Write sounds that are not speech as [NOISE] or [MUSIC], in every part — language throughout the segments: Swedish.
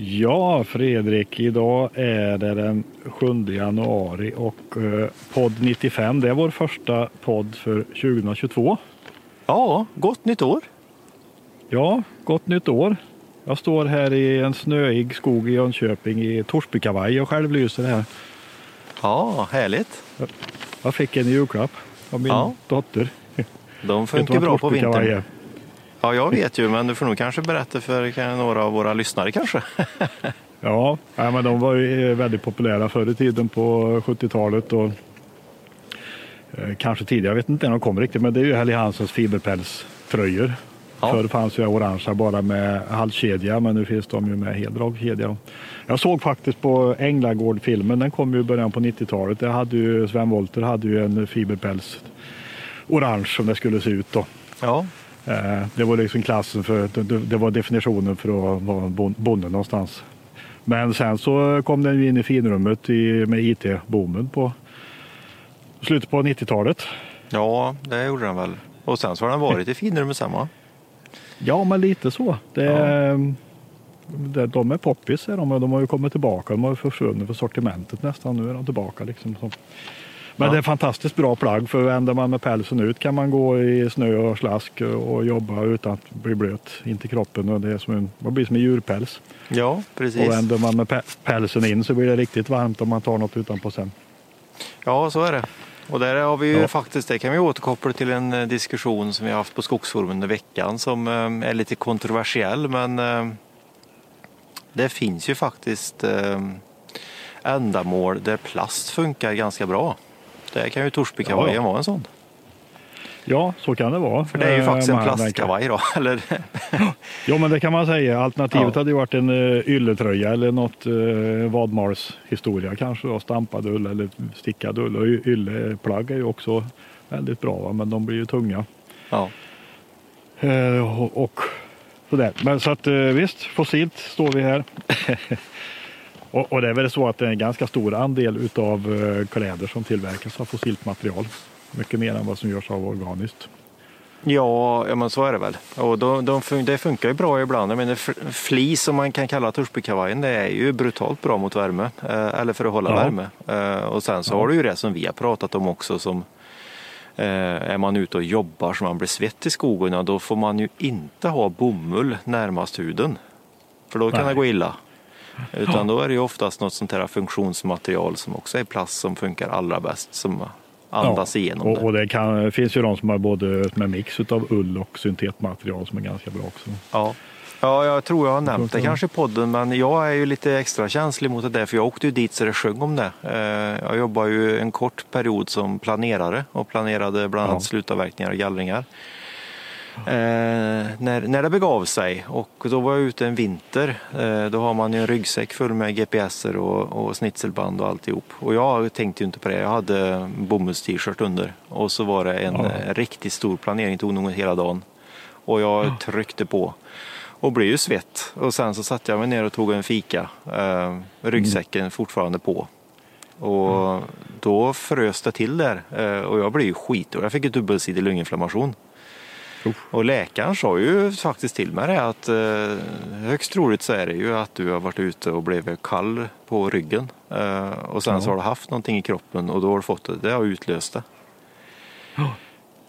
Ja, Fredrik, idag är det den 7 januari och eh, podd 95, det är vår första podd för 2022. Ja, gott nytt år. Ja, gott nytt år. Jag står här i en snöig skog i Jönköping i Torsbykavaj och självlyser här. Ja, härligt. Jag fick en julklapp av min Ja. dotter. De funkar bra på vintern. Ja, jag vet ju, men du får nog kanske berätta för några av våra lyssnare kanske. [LAUGHS] Ja, men de var ju väldigt populära förr i tiden på 70-talet och eh, kanske tidigare, jag vet inte när de kom riktigt, men det är ju Helly Hansens fiberpälströjor. Ja. Förr fanns ju orangea bara med halskedja, men nu finns de ju med hel dragkedja. Jag såg faktiskt på Änglagård-filmen, den kom ju i början på 90-talet. Där hade ju Sven Wollter hade ju en fiberpäls orange som det skulle se ut då. Ja, Eh, Det var liksom klassen för, det- var definitionen för att vara bon- bonde någonstans. Men sen så kom den ju in i finrummet i, med IT-boomen på slutet på 90-talet. ja, det gjorde den väl. Och sen så har den varit i finrummet samma. Ja, men lite så. Det, det, de är poppis de de har ju kommit tillbaka. De har ju försvunnit för sortimentet nästan. Nu är de tillbaka. Liksom. Så. Men Ja. det är fantastiskt bra plagg för vänder man med pälsen ut kan man gå i snö och slask och jobba utan att bli blöt in till kroppen. Och det, är som en, det blir som en djurpäls. Ja, Och precis. vänder man med pä- pälsen in så blir det riktigt varmt om man tar något utanpå sen. Ja, så är det. Och där har vi Ja. faktiskt, det kan vi återkoppla till en eh, diskussion som vi har haft på Skogsforum under veckan som eh, är lite kontroversiell men eh, det finns ju faktiskt ändamål där plast funkar ganska bra. Där kan ju Torsbykavajen Ja, ja. vara en sån. Ja, så kan det vara. För det är ju Eh, faktiskt en plastkavaj då. [LAUGHS] Eller, Jo, men det kan man säga. Alternativet Ja. hade ju varit en uh, ylletröja eller något uh, vadmalshistoria kanske. Då, stampad ull eller stickad ull. Och ylleplagg är ju också väldigt bra, va? men de blir ju tunga. ja. Eh, och, och sådär. Men så att eh, visst, fossilt står vi här. [LAUGHS] och, och det är väl så att det är en ganska stor andel utav uh, kläder som tillverkas av fossilt material. Mycket mer än vad som görs av organiskt. Ja, ja, men så är det väl. Och de, de, fun- det funkar ju bra ibland. F- flis som man kan kalla Torsbykavajen, det är ju brutalt bra mot värme. Eh, eller för att hålla Ja. värme. Eh, och sen så Ja. har du ju det som vi har pratat om också som eh, är man ute och jobbar så man blir svett i skogen, då får man ju inte ha bomull närmast huden. För då kan Nej. det gå illa. Utan då är det ju oftast något sånt här funktionsmaterial som också är plast som funkar allra bäst. Som andas igenom och, det. och det kan, finns ju de som har både med mix utav ull och syntetmaterial som är ganska bra också. Ja. ja, jag tror jag har nämnt det kanske i podden, men jag är ju lite extra känslig mot det där, för jag åkte ju dit så det sjöng om det. Eh, Jag jobbar ju en kort period som planerare och planerade bland annat Ja. slutavverkningar och gallringar. Eh, när, när det begav sig och då var jag ute en vinter. Eh, då har man ju en ryggsäck full med GPSer och, och snitselband och alltihop. Och jag tänkte ju inte på det. Jag hade bomullst-t-shirt under och så var det en Ja. eh, riktigt stor planering, tog nog hela dagen. Och jag tryckte på och blev ju svett. Och sen så satte jag mig ner och tog en fika. Eh, ryggsäcken fortfarande på. Och då frös det till där eh, och jag blev ju skit och jag fick en dubbelsidig lunginflammation. Och läkaren sa ju faktiskt till mig det att eh, högst troligt så är det ju att du har varit ute och blivit kall på ryggen. Eh, och sen Ja. så har du haft någonting i kroppen och då har du fått det. Det har utlöst det.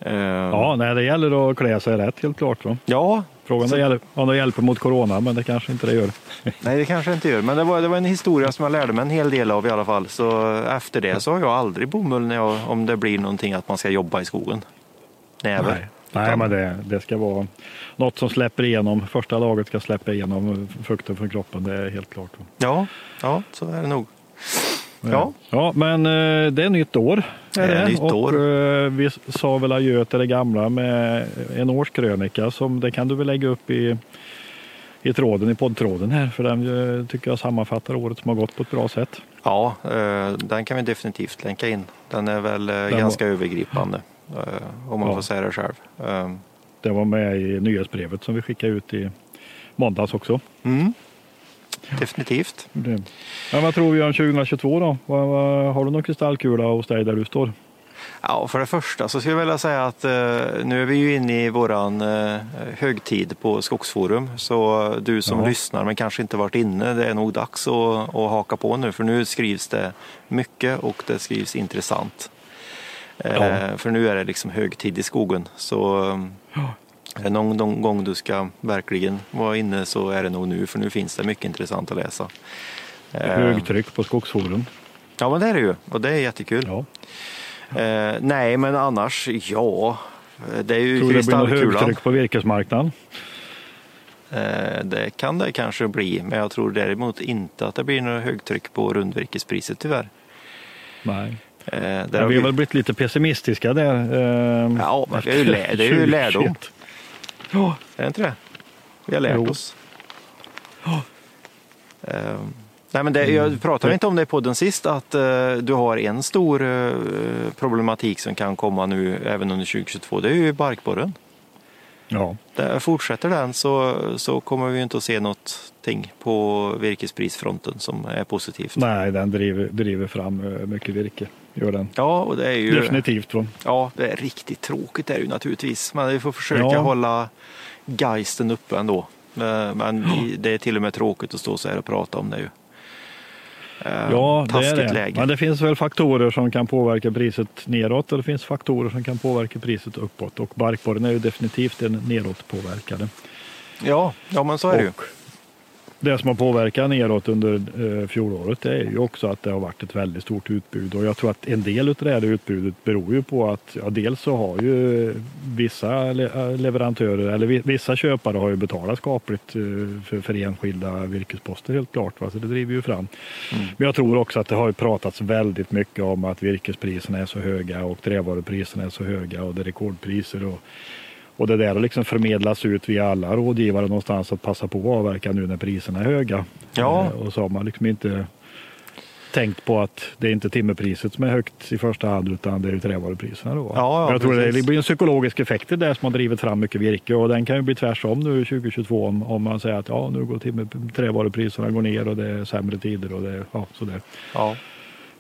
Eh, Ja, nej, det gäller att klä sig rätt helt klart. Va? ja, Frågan Så- är om det hjälper mot corona, men det kanske inte det gör. [LAUGHS] Nej, det kanske inte gör. Men det var, det var en historia som jag lärde mig en hel del av i alla fall. Så efter det så har jag aldrig bomull när jag, om det blir någonting att man ska jobba i skogen. Näver. Nej, nej men det, det ska vara något som släpper igenom. Första laget ska släppa igenom fukten från kroppen, det är helt klart. Ja, ja, så är det nog. Ja. ja, men eh, det är nytt år. Det är nytt och, år. eh, Vi sa väl adjö till det gamla med en årskrönika som det kan du väl lägga upp i, i tråden, i poddtråden här. För den eh, tycker jag sammanfattar året som har gått på ett bra sätt. Ja, den kan vi definitivt länka in. Den är väl var- ganska övergripande. Eh, Om man Ja. får säga det själv. Eh, Det var med i nyhetsbrevet som vi skickade ut i måndags också. Mm. Definitivt. Det. Men vad tror vi om 2022 då? Har du någon kristallkula hos dig där du står? Ja, för det första så skulle jag vilja säga att eh, nu är vi ju inne i våran eh, högtid på Skogsforum. Så du som Ja. lyssnar men kanske inte varit inne, det är nog dags att, att haka på nu. För nu skrivs det mycket och det skrivs intressant. Eh, Ja. För nu är det liksom högtid i skogen. Så eh, Ja. är det någon, någon gång du ska verkligen vara inne så är det nog nu. För nu finns det mycket intressant att läsa. Eh, Högtryck på Skogsforum. Ja men det är det ju och det är jättekul. Ja. Eh, nej, men annars, ja. Det är ju Tror det blir något högtryck på virkesmarknaden? Eh, det kan det kanske bli, men jag tror däremot inte att det blir något högtryck på rundvirkespriset tyvärr. Nej. Eh, vi har vi- väl blivit lite pessimistiska där. Eh, Ja, men det är ju lä- det är ju lärdom. 2021. Ja, är det inte det? Vi har lärt Jo. oss. Eh, nej, men det, jag pratade inte om det i podden sist, att eh, du har en stor eh, problematik som kan komma nu även under 2022. Det är ju barkborren. Ja. Där fortsätter den så, så kommer vi inte att se någonting på virkesprisfronten som är positivt. Nej, den driver, driver fram eh, mycket virke. Gör den. Ja, och det är ju Definitivt. Va? ja, det är riktigt tråkigt det är ju naturligtvis. Men vi får försöka Ja. hålla geisten uppe ändå. Eh, Men det är till och med tråkigt att stå så här och prata om det ju. Eh, Ja, det är det. läge. Men det finns väl faktorer som kan påverka priset neråt och det finns faktorer som kan påverka priset uppåt. Och barkborren är ju definitivt en nedåtpåverkare. Ja, ja, men så är det ju. Det som har påverkat neråt under eh, fjolåret är ju också att det har varit ett väldigt stort utbud och jag tror att en del av det här utbudet beror ju på att ja, dels så har ju vissa eh, leverantörer eller vi- vissa köpare har ju betalat skapligt eh, för, för enskilda virkesposter helt klart. Va? Så det driver ju fram. Men jag tror också att det har pratats väldigt mycket om att virkespriserna är så höga och trävarupriserna är så höga och det är rekordpriser. Och, och det där liksom förmedlats ut via alla rådgivare någonstans att passa på att avverka nu när priserna är höga. Ja. Eh, Och så har man liksom inte tänkt på att det är inte timmerpriset som är högt i första hand utan det är trävarupriserna då. Ja, ja, jag tror precis. det blir en psykologisk effekt i det som har drivit fram mycket virke och den kan ju bli tvärsom nu 2022 om, om man säger att ja, nu går timmer, trävarupriserna går ner och det är sämre tider och det ja, sådär. Ja.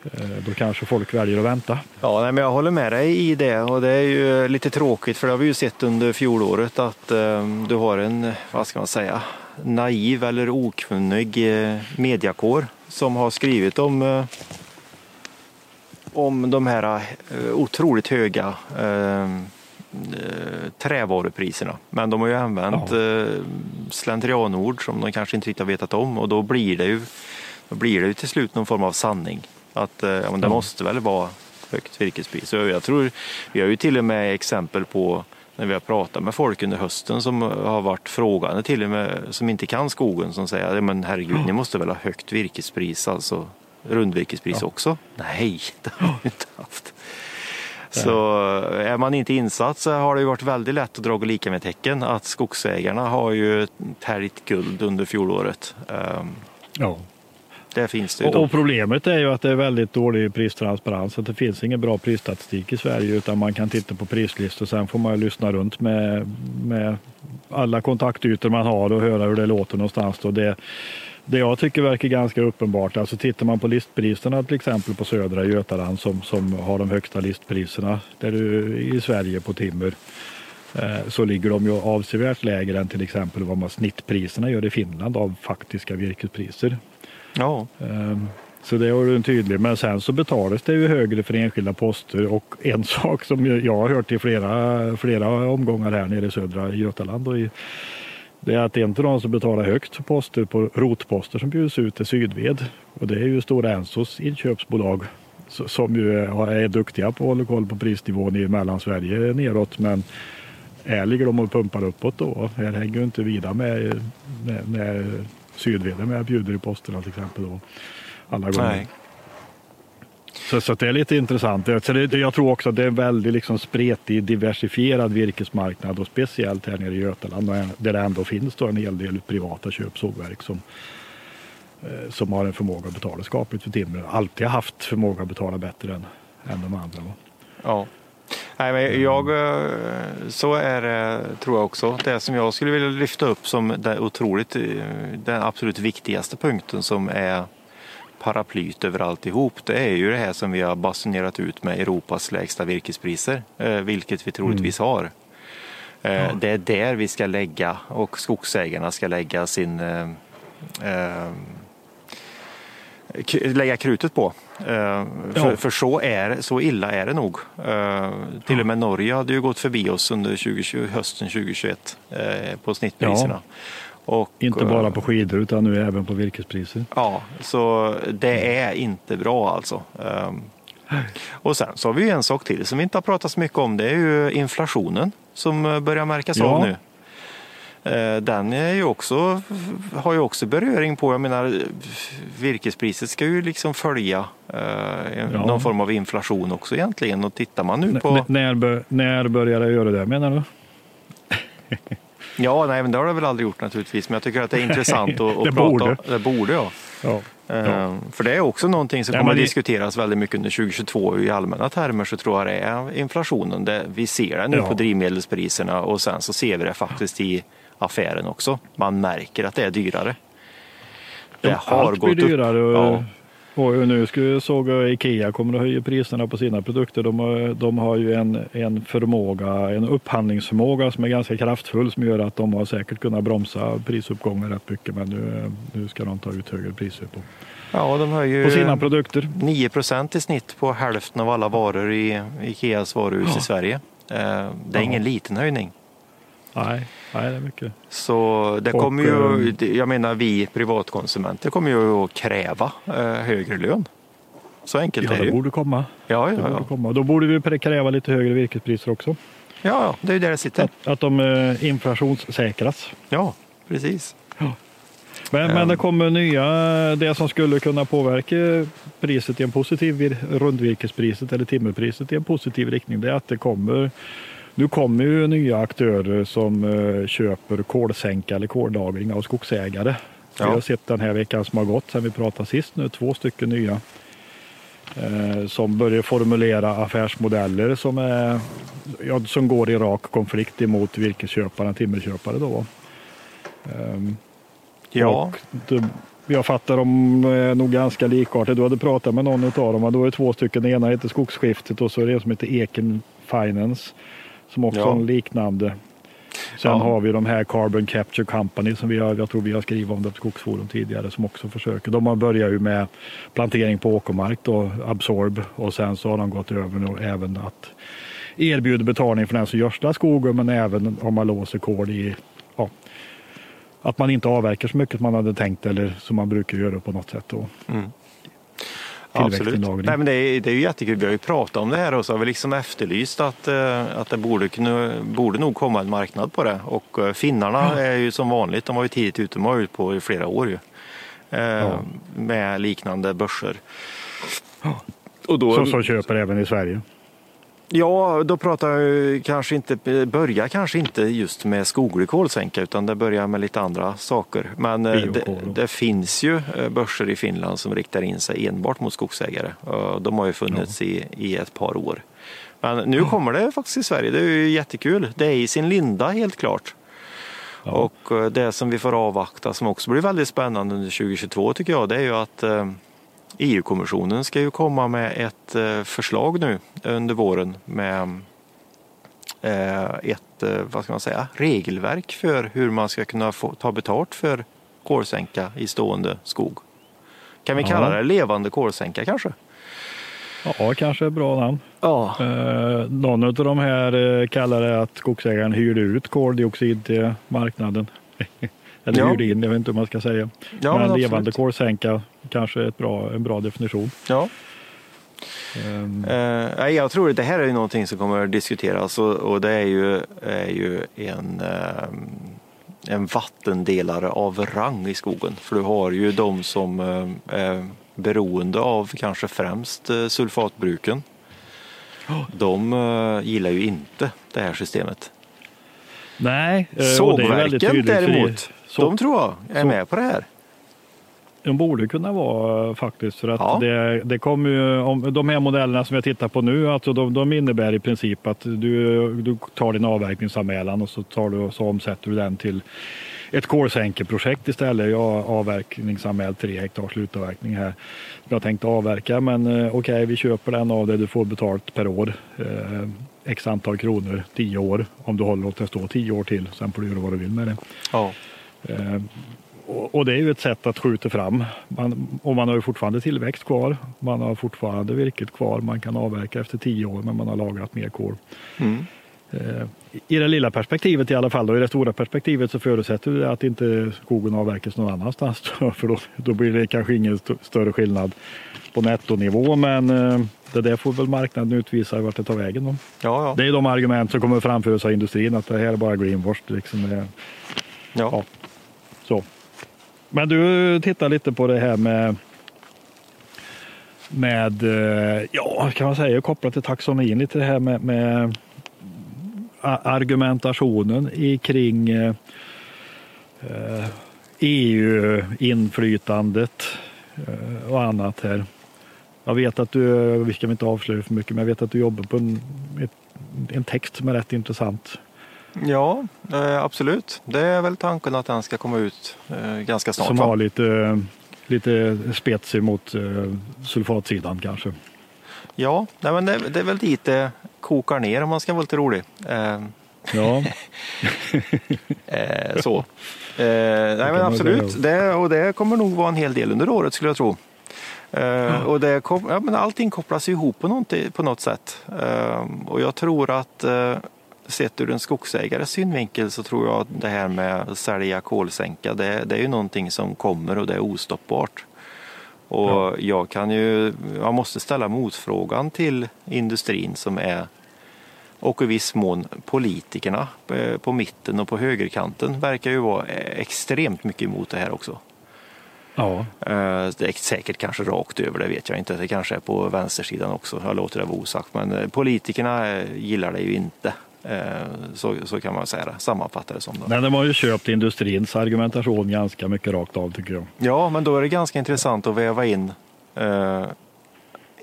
Eh, Då kanske folk väljer att vänta. Ja, nej, men jag håller med dig i det och det är ju lite tråkigt för det har vi ju sett under fjolåret att eh, du har en, vad ska man säga, naiv eller okunnig eh, mediakår som har skrivit om, eh, om de här eh, otroligt höga eh, trävarupriserna. Men de har ju använt eh, slentrianord som de kanske inte riktigt har vetat om och då blir det ju, då blir det ju till slut någon form av sanning. Att eh, ja, men det måste väl vara högt virkespris. Jag tror, vi har ju till och med exempel på när vi har pratat med folk under hösten som har varit frågande till och med som inte kan skogen som säger "Ja, men herregud ni måste väl ha högt virkespris alltså rundvirkespris Ja. också? Nej, [LAUGHS] det har vi inte haft. Så är man inte insatt så har det ju varit väldigt lätt att dra lika med tecken att skogsägarna har ju täljt guld under fjolåret. Ehm, Ja. Det finns det ju Och, och problemet är ju att det är väldigt dålig pristransparens. Att det finns ingen bra prisstatistik i Sverige utan man kan titta på prislistor. Sen får man ju lyssna runt med, med alla kontaktytor man har och höra hur det låter någonstans. Då. Det, det jag tycker verkar ganska uppenbart, alltså tittar man på listpriserna till exempel på södra Götaland som, som har de högsta listpriserna där du, i Sverige på timmer eh, så ligger de ju avsevärt lägre än till exempel vad man snittpriserna gör i Finland av faktiska virkespriser. Ja, ehm, Så det har du en tydlig. Men sen så betalas det ju högre för enskilda poster och en [LAUGHS] sak som jag har hört i flera, flera omgångar här nere i södra Götaland och i, det är att en av de som betalar högst för poster på rotposter som bjuds ut är Sydved och det är ju Stora Ensos inköpsbolag som ju är, är duktiga på att hålla koll på prisnivån i Mellansverige neråt men här ligger de och pumpar uppåt då. Här hänger ju inte vida med när, när Sydved är med bjuder i posterna till exempel. Då, alla gånger. nej. Så, så det är lite intressant. Så det, jag tror också att det är en väldigt liksom spretig, diversifierad virkesmarknad och speciellt här nere i Götaland där det ändå finns då en hel del privata köpsågverk som, eh, som har en förmåga att betala skapligt för timmer. Alltid haft förmåga att betala bättre än, än de andra. Ja. Nej, men jag, eh, så är det tror jag också. Det som jag skulle vilja lyfta upp som det otroligt, eh, den absolut viktigaste punkten som är paraplyt över alltihop, det är ju det här som vi har basunerat ut med Europas lägsta virkespriser, eh, vilket vi troligtvis Mm. har. Eh, Det är där vi ska lägga och skogsägarna ska lägga sin eh, lägga krutet på. Eh, För, Ja. för så, är, så illa är det nog. Eh, Till och med Norge hade ju gått förbi oss under 2020, hösten 2021 eh, på snittpriserna. Och, Inte bara på skidor utan nu även på virkespriser. Ja, så det är inte bra alltså. Ehm, Och sen så har vi en sak till som vi inte har pratat så mycket om. Det är ju inflationen som börjar märkas Ja. av nu. Eh, Den är ju också, har ju också beröring på, jag menar virkespriset ska ju liksom följa eh, Ja. någon form av inflation också egentligen. Och tittar man nu på... n- när, bör, när börjar det göra det menar du? [LAUGHS] Ja, nej men det har det väl aldrig gjort naturligtvis. Men jag tycker att det är intressant att, att Det prata borde. om. Det borde ja. Ja. Eh, För det är också någonting som Nej, kommer att diskuteras väldigt mycket under 2022 i allmänna termer så tror jag det är inflationen. Det, vi ser det nu Ja. på drivmedelspriserna och sen så ser vi det faktiskt i affären också. Man märker att det är dyrare. Det har Allt gått blir dyrare. upp. Ja. och nu ska jag såg jag Ikea kommer att höja priserna på sina produkter. De har, de har ju en, en förmåga, en upphandlingsförmåga som är ganska kraftfull som gör att de har säkert kunnat bromsa prisuppgången rätt mycket. Men nu, nu ska de ta ut högre priser på, ja, de har ju på sina produkter. 9% i snitt på hälften av alla varor i Ikeas varuhus i Sverige. Eh, Det är Ja. ingen liten höjning. Nej, nej, det är mycket. Så det kommer ju, ehm, det- jag menar vi privatkonsumenter kommer ju att kräva eh, högre lön. Så enkelt Ja, är det det ju. borde komma. Ja, Det ja, borde ja. komma. Då borde vi kräva lite högre virkespriser också. ja, ja, det är ju där det sitter. Att, att de eh, inflationssäkras. Ja, precis. Men, Ehm. men det kommer nya, det som skulle kunna påverka priset i en positiv, vir- rundvirkespriset eller timmerpriset i en positiv riktning, det är att det kommer, nu kommer ju nya aktörer som eh, köper kolsänka eller kollagring av skogsägare. Ja. Vi har sett den här veckan som har gått sedan vi pratade sist nu, två stycken nya eh, som börjar formulera affärsmodeller som, är, ja, som går i rak konflikt emot virkesköparen, timmerköpare. Då. Ehm, Ja, det, jag fattar de är nog ganska likartade. Du hade pratat med någon av dem. och Då är det två stycken. Den ena heter Skogsskiftet och så är det en som heter Eken Finance. Som också Ja. har en liknande. Sen Ja. har vi de här Carbon Capture Company som vi har, jag tror vi har skrivit om det på Skogsforum tidigare som också försöker. De har börjat ju med plantering på åkermark då, Absorb och sen så har de gått över nu även att erbjuda betalning för den som gödslar skogen men även om man låser kol i ja, att man inte avverkar så mycket som man hade tänkt eller som man brukar göra på något sätt. Då. Absolut. Nej, men det, är, det är ju jättekul. Vi har ju pratat om det här och så har vi liksom efterlyst att, eh, att det borde, borde nog komma en marknad på det. Och eh, finnarna är ju som vanligt, de var ju tidigt ute, de har på i flera år ju. Eh, Ja. Med liknande börser. Och då, Som, som köper även i Sverige. Ja, då pratar jag kanske inte, börjar kanske inte just med skoglig kolsänka utan det börjar med lite andra saker. Men eh, det, det finns ju eh, börser i Finland som riktar in sig enbart mot skogsägare. Och De har ju funnits i, i ett par år. Men nu kommer det faktiskt i Sverige, det är ju jättekul. Det är i sin linda helt klart. Ja. Och eh, det som vi får avvakta som också blir väldigt spännande under 2022 tycker jag det är ju att eh, EU-kommissionen ska ju komma med ett eh, förslag nu under våren med eh, ett eh, vad ska man säga, regelverk för hur man ska kunna få, ta betalt för kolsänka i stående skog. Kan vi kalla det levande kolsänka kanske? Ja, kanske ett bra namn. Ja. Eh, någon av de här kallar det att skogsägaren hyrde ut koldioxid till marknaden. [LAUGHS] Eller Ja. hyrde in, jag vet inte hur man ska säga. Ja, men men levande kolsänka kanske är ett bra, en bra definition. ja. Eh, nej, jag tror att det här är ju någonting som kommer att diskuteras och, och det är ju, är ju en, eh, en vattendelare av rang i skogen. För du har ju de som eh, är beroende av kanske främst eh, sulfatbruken. De eh, gillar ju inte det här systemet. nej, det är väldigt Sågverken tydligt, i- däremot, så- de tror jag är så- med på det här. De borde kunna vara faktiskt för att Ja. det, det kommer ju, om, de här modellerna som jag tittar på nu, alltså de, de innebär i princip att du, du tar din avverkningsanmälan och så, tar du, så omsätter du den till ett kolsänkeprojekt istället. Jag avverkningsanmält tre hektar slutavverkning här. Jag tänkte avverka men eh, okej okay, vi köper den av dig, du får betalt per år. Eh, x antal kronor, tio år. Om du håller åt det stå tio år till, sen får du göra vad du vill med det. Ja. Eh, och, det är ju ett sätt att skjuta fram. Man, och man har ju fortfarande tillväxt kvar. Man har fortfarande virket kvar. Man kan avverka efter tio år men man har lagrat mer kol. Mm. Eh, I det lilla perspektivet i alla fall. Och I det stora perspektivet så förutsätter det att inte skogen avverkas någon annanstans. [LAUGHS] För då, då blir det kanske ingen st större skillnad på nettonivå. Men eh, det där får väl marknaden utvisa vart det tar vägen. Då. Ja, ja. Det är de argument som kommer framföras av industrin. Att det här är bara greenwash. Liksom. Ja. ja. Så. Men du tittar lite på det här med med, eh, ja, kan man säga, kopplat till taxonomin, lite det här med, med argumentationen kring eh, eh, EU-inflytandet eh, och annat här. Jag vet att du, vi ska inte avslöja för mycket, men jag vet att du jobbar på en, en text som är rätt intressant. Ja, eh, absolut. Det är väl tanken att den ska komma ut ganska snart. Som har lite, lite spets emot sulfatsidan kanske. Ja, nej, men det, det, är väl dit det kokar ner om man ska vara lite rolig. Eh, ja. [LAUGHS] eh, så. Eh, nej men absolut, det, och det kommer nog vara en hel del under året skulle jag tro. Ja. och det, ja, men allting kopplas ihop på något, på något sätt. Och jag tror att sett ur en skogsägares synvinkel så tror jag att det här med sälja kolsänka det, det är ju någonting som kommer och det är ostoppbart. Och ja. jag kan ju, jag måste ställa motfrågan till industrin som är och i viss mån politikerna eh, på mitten och på högerkanten verkar ju vara extremt mycket emot det här också. Ja. Eh, det är säkert kanske rakt över, det vet jag inte. Det kanske är på vänstersidan också. Jag låter det vara osagt. Men eh, politikerna gillar det ju inte. Så, så kan man säga det, sammanfatta det som. Det. Men de har ju köpt industrins argumentation ganska mycket rakt av tycker jag. Ja, men då är det ganska intressant att väva in eh,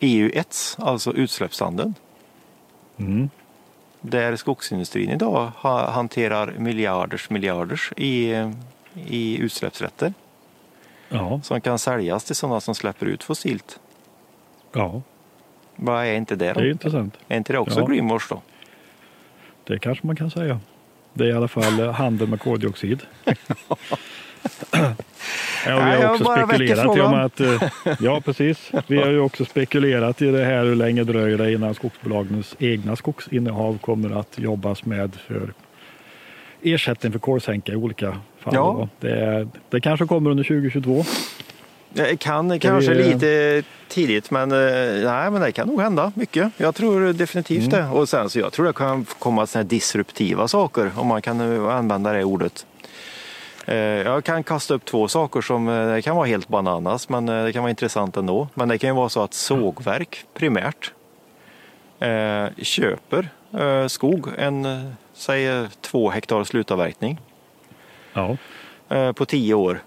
EU1, alltså utsläppshandeln. Mm där skogsindustrin idag hanterar miljarders miljarders i, i utsläppsrätter. Ja. Som kan säljas till sådana som släpper ut fossilt. Ja. Vad är inte det då? Det är intressant. Är inte det också ja. greenwash då? Det kanske man kan säga. Det är i alla fall handel med koldioxid. [LAUGHS] Ja, vi har också spekulerat i om att, eh, ja precis, vi har ju också spekulerat i det här hur länge dröjer det innan skogsbolagens egna skogsinnehav kommer att jobbas med för ersättning för kolsänka i olika fall. Ja. Det, det kanske kommer under 2022. Det kan kanske vi... lite tidigt men eh, nej men det kan nog hända mycket. Jag tror definitivt mm. det. Och sen så jag tror det kan komma sådana disruptiva saker om man kan använda det ordet. Eh, jag kan kasta upp två saker som eh, det kan vara helt bananas men eh, det kan vara intressant ändå. Men det kan ju vara så att sågverk primärt köper skog, en säg två hektar slutavverkning ja. på tio år.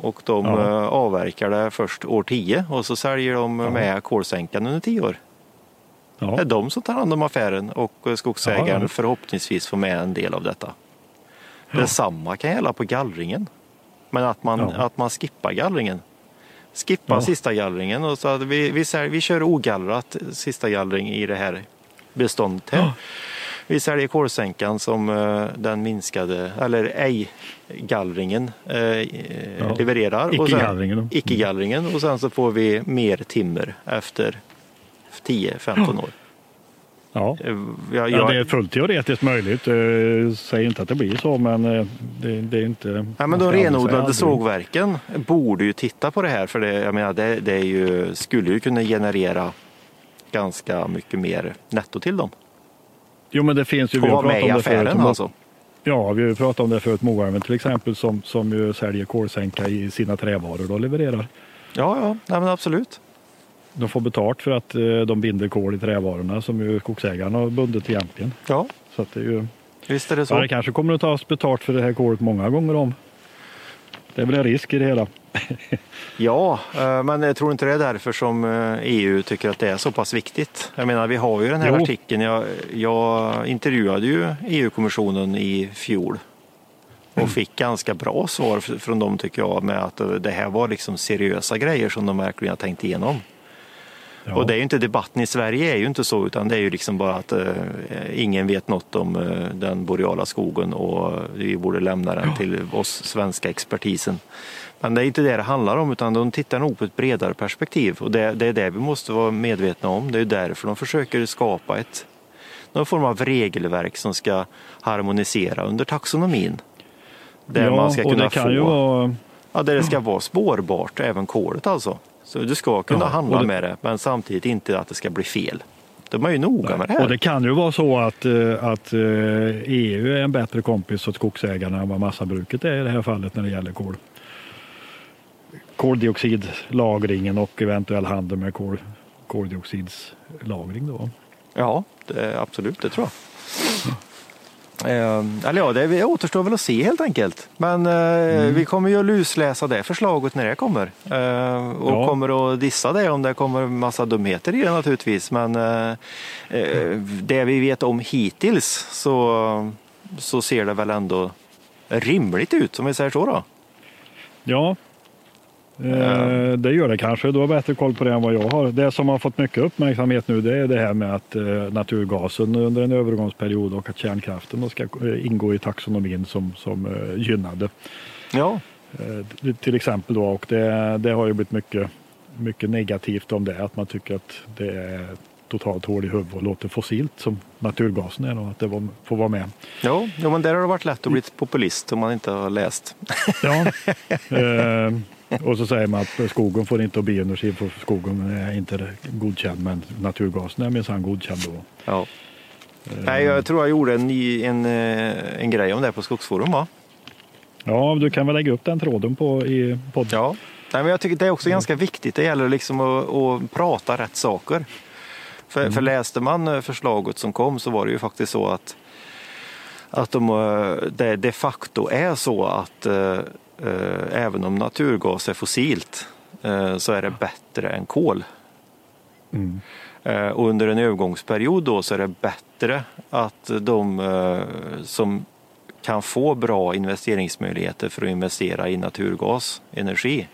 Och de ja. avverkar det först år tio och så säljer de ja. med kolsänkan under tio år. Ja. Det är de som tar hand om affären och skogsägaren förhoppningsvis får med en del av detta. Ja. Detsamma kan gälla på gallringen. Men att man, ja. att man skippar gallringen. Skippa ja. sista gallringen och så att vi, vi, vi kör ogallrat sista gallring i det här beståndet. Här. Vi säljer kolsänkan som uh, den minskade, eller ej-gallringen uh, ja. levererar. Icke-gallringen. Icke-gallringen och sen så får vi mer timmer efter 10-15 år. Ja. Eh, jag, ja, det är fullt teoretiskt möjligt. Jag säger inte att det blir så, men eh, det, det är inte... Ja, men de renodlade sågverken borde ju titta på det här, för det, jag menar, det, det är ju, skulle ju kunna generera ganska mycket mer netto till dem. Jo, men det finns ju... vi har pratat om det förut, alltså. Ja, vi har pratat om det förut. Moarven till exempel som, som ju säljer kolsänka i sina trävaror och levererar. Ja, ja, nej, men absolut de får betalt för att eh, de binder kol i trävarorna som ju skogsägarna har bundit egentligen. Ja, så att det är ju, visst är det så. Ja, det kanske kommer att tas betalt för det här kolet många gånger om. Det är väl en risk i det hela. [LAUGHS] ja, eh, men jag tror inte det är därför som EU eh, e tycker att det är så pass viktigt. Jag menar, vi har ju den här jo. artikeln. Jag, jag intervjuade ju EU-kommissionen i fjol och fick ganska bra svar från dem tycker jag med att det här var liksom seriösa grejer som de verkligen har tänkt igenom. Ja. Och det är ju inte debatten i Sverige är ju inte så utan det är ju liksom bara att uh, ingen vet något om uh, den boreala skogen och vi borde lämna den ja. till oss svenska expertisen. Men det är inte det det handlar om utan de tittar nog på ett bredare perspektiv och det, det är det vi måste vara medvetna om. Det är därför de försöker skapa ett någon form av regelverk som ska harmonisera under taxonomin. Där ja, man ska kunna få, vara... ja, där det ska vara spårbart, även kolet alltså. Så du ska kunna ja, handla det... med det, men samtidigt inte att det ska bli fel. De är ju noga med det här. Och det kan ju vara så att, eh, att EU eh, e är en bättre kompis åt skogsägarna än vad massabruket är i det här fallet när det gäller kol. Koldioxidlagringen och eventuell handel med kol, koldioxidslagring. Då. Ja, det, absolut, det tror jag. Eh, eller ja, det återstår väl att se helt enkelt. Men eh, mm. vi kommer ju att lusläsa det förslaget när det kommer. Eh, och ja. kommer att dissa det om det kommer massa dumheter i det naturligtvis. Men eh, eh, det vi vet om hittills så, så ser det väl ändå rimligt ut om vi säger så då. Ja, Eh, det gör det kanske. Du har bättre koll på det än vad jag har. Det som har fått mycket uppmärksamhet nu det är det här med att eh, naturgasen under en övergångsperiod och att kärnkraften ska eh, ingå i taxonomin som, som eh, gynnade. Ja. Eh, till exempel då och det, det har ju blivit mycket, mycket negativt om det. Att man tycker att det är totalt hål i huvudet och låter fossilt som naturgasen är och att det får vara med. Ja, ja, men där har det varit lätt att bli populist om man inte har läst. Ja. [LAUGHS] Eh, och så säger man att skogen får inte bioenergi för skogen är inte godkänd men naturgasen är minsann godkänd då. Ja. Nej, jag tror jag gjorde en, en, eh, en grej om det på Skogsforum va? Ja, du kan väl lägga upp den tråden på, i podden. Ja, Nej, men jag tycker det är också ganska viktigt. Det gäller liksom att, att prata rätt saker. För, mm. för läste man eh, förslaget som kom så var det ju faktiskt så att, att de, eh, det de facto är så att även om naturgas är fossilt eh, så är det bättre än kol. Mm. Eh, och under en övergångsperiod då så är det bättre att de som kan få bra investeringsmöjligheter för att investera i naturgasenergi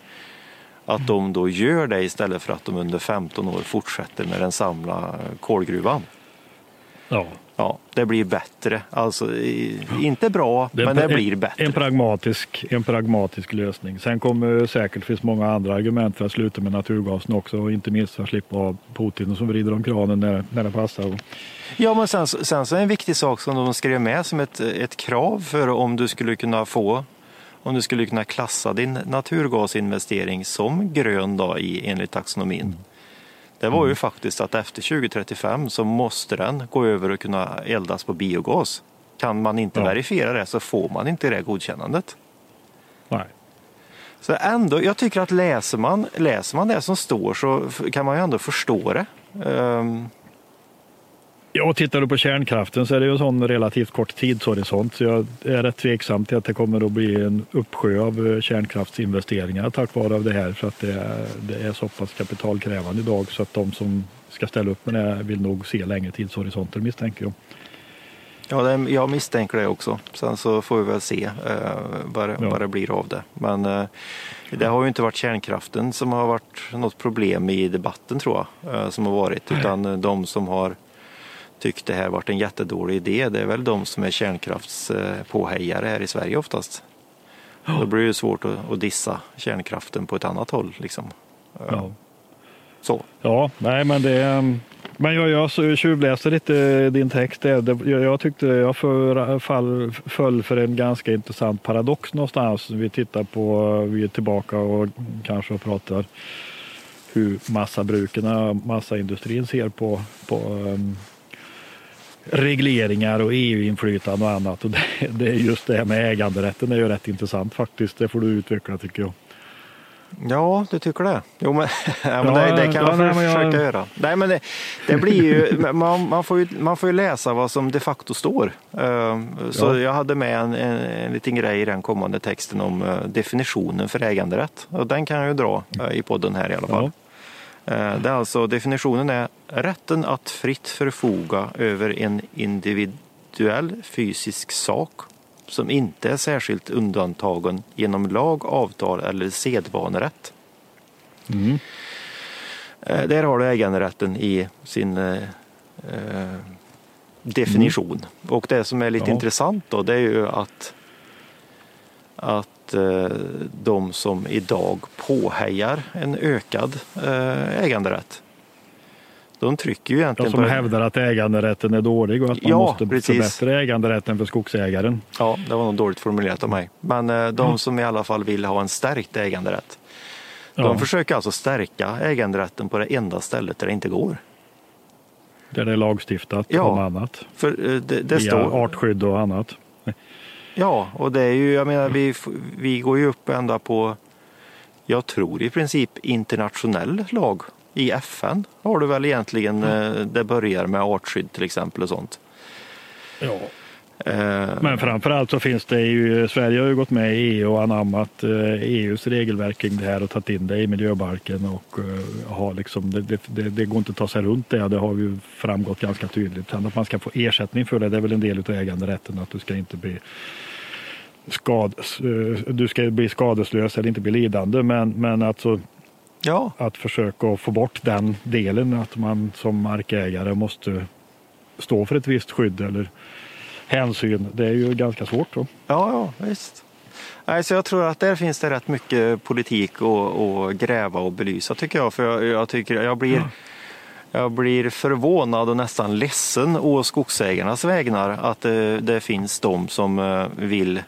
att de då gör det istället för att de under 15 år fortsätter med den samla kolgruvan. Ja. Ja, det blir bättre. Alltså inte bra, det men det blir bättre. En pragmatisk, en pragmatisk lösning. Sen kommer säkert finns många andra argument för att sluta med naturgasen också och inte minst för att slippa ha Putin som vrider om kranen när, när det passar. Ja, men sen, sen så är en viktig sak som de skrev med som ett, ett krav för om du skulle kunna få om du skulle kunna klassa din naturgasinvestering som grön då i, enligt taxonomin. Mm det var ju mm. faktiskt att efter 2035 så måste den gå över och kunna eldas på biogas. Kan man inte ja. verifiera det så får man inte det godkännandet. Nej. Så ändå, jag tycker att läser man, läser man det som står så kan man ju ändå förstå det. Um, Ja, tittar du på kärnkraften så är det ju en sån relativt kort tidshorisont. Så jag är rätt tveksam till att det kommer att bli en uppsjö av eh, kärnkraftsinvesteringar tack vare det här. För att det är, det är så pass kapitalkrävande idag så att de som ska ställa upp med det vill nog se längre tidshorisonter misstänker jag. Ja, det, jag misstänker det också. Sen så får vi väl se eh, vad, ja. vad det blir av det. Men eh, det har ju inte varit kärnkraften som har varit något problem i debatten tror jag. Eh, som har varit, utan de som har tyckt det här varit en jättedålig idé, det är väl de som är kärnkraftspåhejare här i Sverige oftast. Då blir det svårt att, dissa kärnkraften på ett annat håll. Liksom. Ja. Så. Ja, nej men det... Men jag, jag tjuvläste lite din text. Där. Jag tyckte jag för, fall, föll för en ganska intressant paradox någonstans. Vi tittar på, vi är tillbaka och kanske pratar hur massabruken, massaindustrin ser på, på um, regleringar och EU-inflytande och annat. Och det, det, är just det här med äganderätten är ju rätt intressant faktiskt. Det får du utveckla tycker jag. Ja, du tycker det? Jo, men, [LAUGHS] ja, men det, det, kan man ja, försöka jag... göra. Nej, men det, det blir ju, man, man, får ju, man får ju läsa vad som de facto står. Ehm, så ja. jag hade med en, en, en liten grej i den kommande texten om eh, definitionen för äganderätt. Och den kan jag ju dra eh, i podden här i alla fall. Eh, det är alltså, definitionen är rätten att fritt förfoga över en individuell fysisk sak som inte är särskilt undantagen genom lag, avtal eller sedvanerätt. Mm. Eh, Där har du äganderätten i sin eh, eh, definition. Och det som är lite Ja. intressant då det är ju att, att eh, de som idag påhejar en ökad eh, äganderätt de trycker ju De egentligen som på... hävdar att äganderätten är dålig och att man Ja, måste precis. förbättra äganderätten för skogsägaren. Ja, det var nog dåligt formulerat av mig. Men eh, de som i alla fall vill ha en stärkt äganderätt. Ja, De försöker alltså stärka äganderätten på det enda stället där det inte går. Där det är lagstiftat Ja. om annat. För det, det Via står... artskydd och annat. Ja, och det är ju, jag menar, vi, vi går ju upp ända på, jag tror i princip internationell lag. I FN har du väl egentligen, eh, det börjar med artskydd till exempel och sånt. Ja. Eh, Men framförallt så finns det ju, Sverige har ju gått med i EU och anammat eh, EUs regelverk kring det här och tagit in det i miljöbalken och har liksom, det, det, det, det går inte att ta sig runt det. Det har ju framgått ganska tydligt. Sen att man ska få ersättning för det, det är väl en del av äganderätten att du ska inte bli skad, eh, du ska bli skadeslös eller inte bli lidande. Men, men alltså ja, att försöka få bort den delen att man som markägare måste stå för ett visst skydd eller hänsyn. Det är ju ganska svårt. Då. ja, ja, visst. Nej, så jag tror att där finns det rätt mycket politik att, gräva och belysa tycker jag. För jag, jag tycker jag blir, jag blir förvånad och nästan ledsen å skogsägarnas vägnar att det, det finns de som eh, vill eh,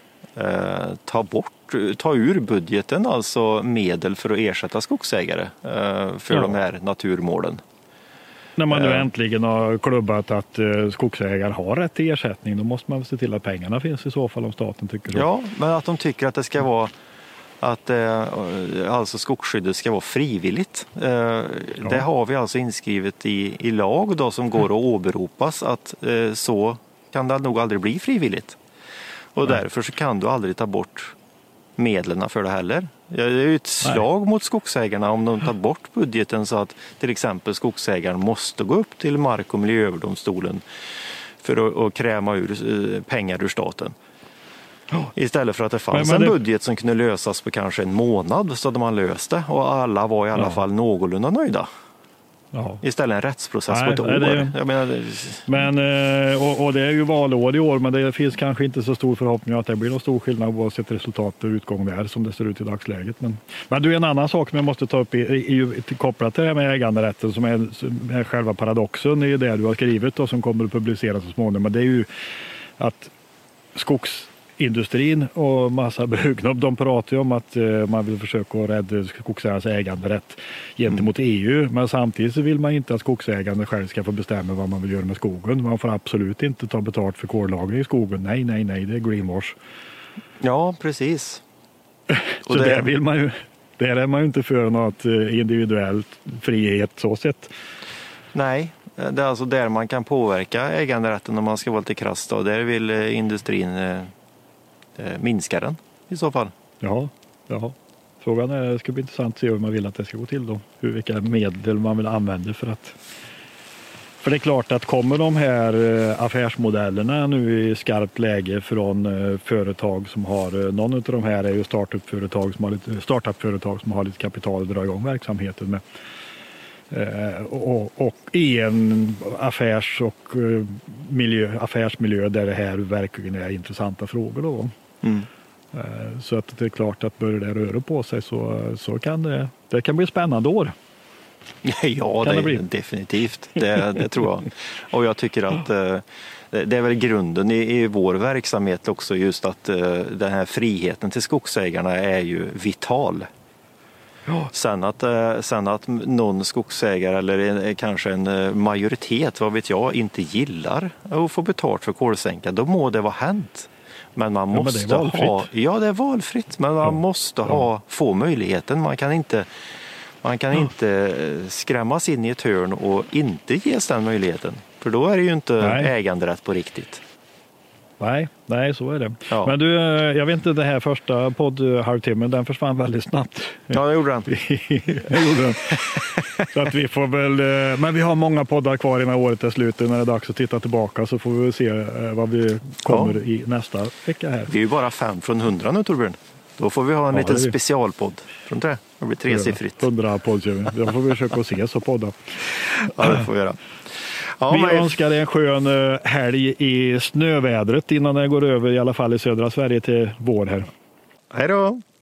ta bort, ta ur budgeten alltså medel för att ersätta skogsägare eh, för Ja. de här naturmålen. När man nu Ja. äntligen har klubbat att eh, skogsägare har rätt till ersättning, då måste man se till att pengarna finns i så fall om staten tycker så. Ja, men att de tycker att det ska vara att eh, alltså skogsskyddet ska vara frivilligt. Eh, Det har vi alltså inskrivet i, i lag då som går att åberopas att eh, så kan det nog aldrig bli frivilligt. Och Nej. därför så kan du aldrig ta bort medlen för det heller. Det är ju ett Nej. slag mot skogsägarna om de tar bort budgeten så att till exempel skogsägaren måste gå upp till Mark och miljööverdomstolen för att, kräma ur eh, pengar ur staten. Istället för att det fanns Men- men en det- budget som kunde lösas på kanske en månad så hade man löst det och alla var i alla Ja. fall någorlunda nöjda. Ja. Istället en rättsprocess Nej, på ett nej, år. Jag menar, Men, eh, och, och det är ju valår i år, men det finns kanske inte så stor förhoppning att det blir någon stor skillnad oavsett resultat och utgång där som det ser ut i dagsläget. Men, men du, en annan sak som jag måste ta upp i, i, i, kopplat till det här med äganderätten som är, som är själva paradoxen i det du har skrivit och som kommer att publiceras så småningom. Men det är ju att skogsindustrin och massa [LAUGHS] bruk, de, pratar ju om att eh, man vill försöka rädda skogsägarnas äganderätt gentemot EU. Men samtidigt så vill man inte att skogsägarna själv ska få bestämma vad man vill göra med skogen. Man får absolut inte ta betalt för kollagring i skogen. Nej, nej, nej, det är greenwash. ja, precis. [LAUGHS] Så det- där vill man ju, där är man ju inte för något eh, individuellt frihet så sett. Nej, det är alltså där man kan påverka äganderätten om man ska vara lite krass. Då. Där vill eh, industrin eh, minska den i så fall. Ja, ja. Frågan är, det ska bli intressant att se hur man vill att det ska gå till då. Hur, vilka medel man vill använda för att för det är klart att kommer de här eh, affärsmodellerna nu i skarpt läge från eh, företag som har, eh, någon av de här är ju startup-företag som har lite, startup-företag som har lite kapital att dra igång verksamheten med. Och, och i en affärs och miljö, affärsmiljö där det här verkligen är intressanta frågor. Då. Mm. Eh, Så att det är klart att börjar det röra på sig så, så kan det, det kan bli spännande år. [LAUGHS] Ja, det, det definitivt. Det, det tror jag. Och jag tycker att eh, det är väl grunden i, i vår verksamhet också just att eh, den här friheten till skogsägarna är ju vital. Sen att, sen att någon skogsägare eller kanske en majoritet, vad vet jag, inte gillar att få betalt för kolsänka, då må det vara hänt. Men man men är måste valfritt. ha, ja det är valfritt, men man Ja. måste Ja. ha, få möjligheten. Man kan inte man kan inte eh, skrämmas in i ett hörn och inte ges den möjligheten. För då är det ju inte Nej. äganderätt på riktigt. Nej, nej, så är det. Ja. Men du, eh, jag vet inte, den här första poddhalvtimmen, den försvann väldigt snabbt. Ja, det gjorde den. [LAUGHS] det gjorde den. Så att vi får väl, eh, men vi har många poddar kvar innan året är slut. När det är dags att titta tillbaka så får vi se eh, vad vi kommer Ja. i nästa vecka här. Vi är ju bara fem från hundra nu Torbjörn. Då får vi ha en Ja, liten det specialpodd. Tror inte det? Det blir tresiffrigt. 100 podd kör vi. Då får vi försöka ses och podda. Ja, det får vi göra. Ja, vi men- önskar en skön eh, helg i snövädret innan det går över i alla fall i södra Sverige till vår här. Hej då!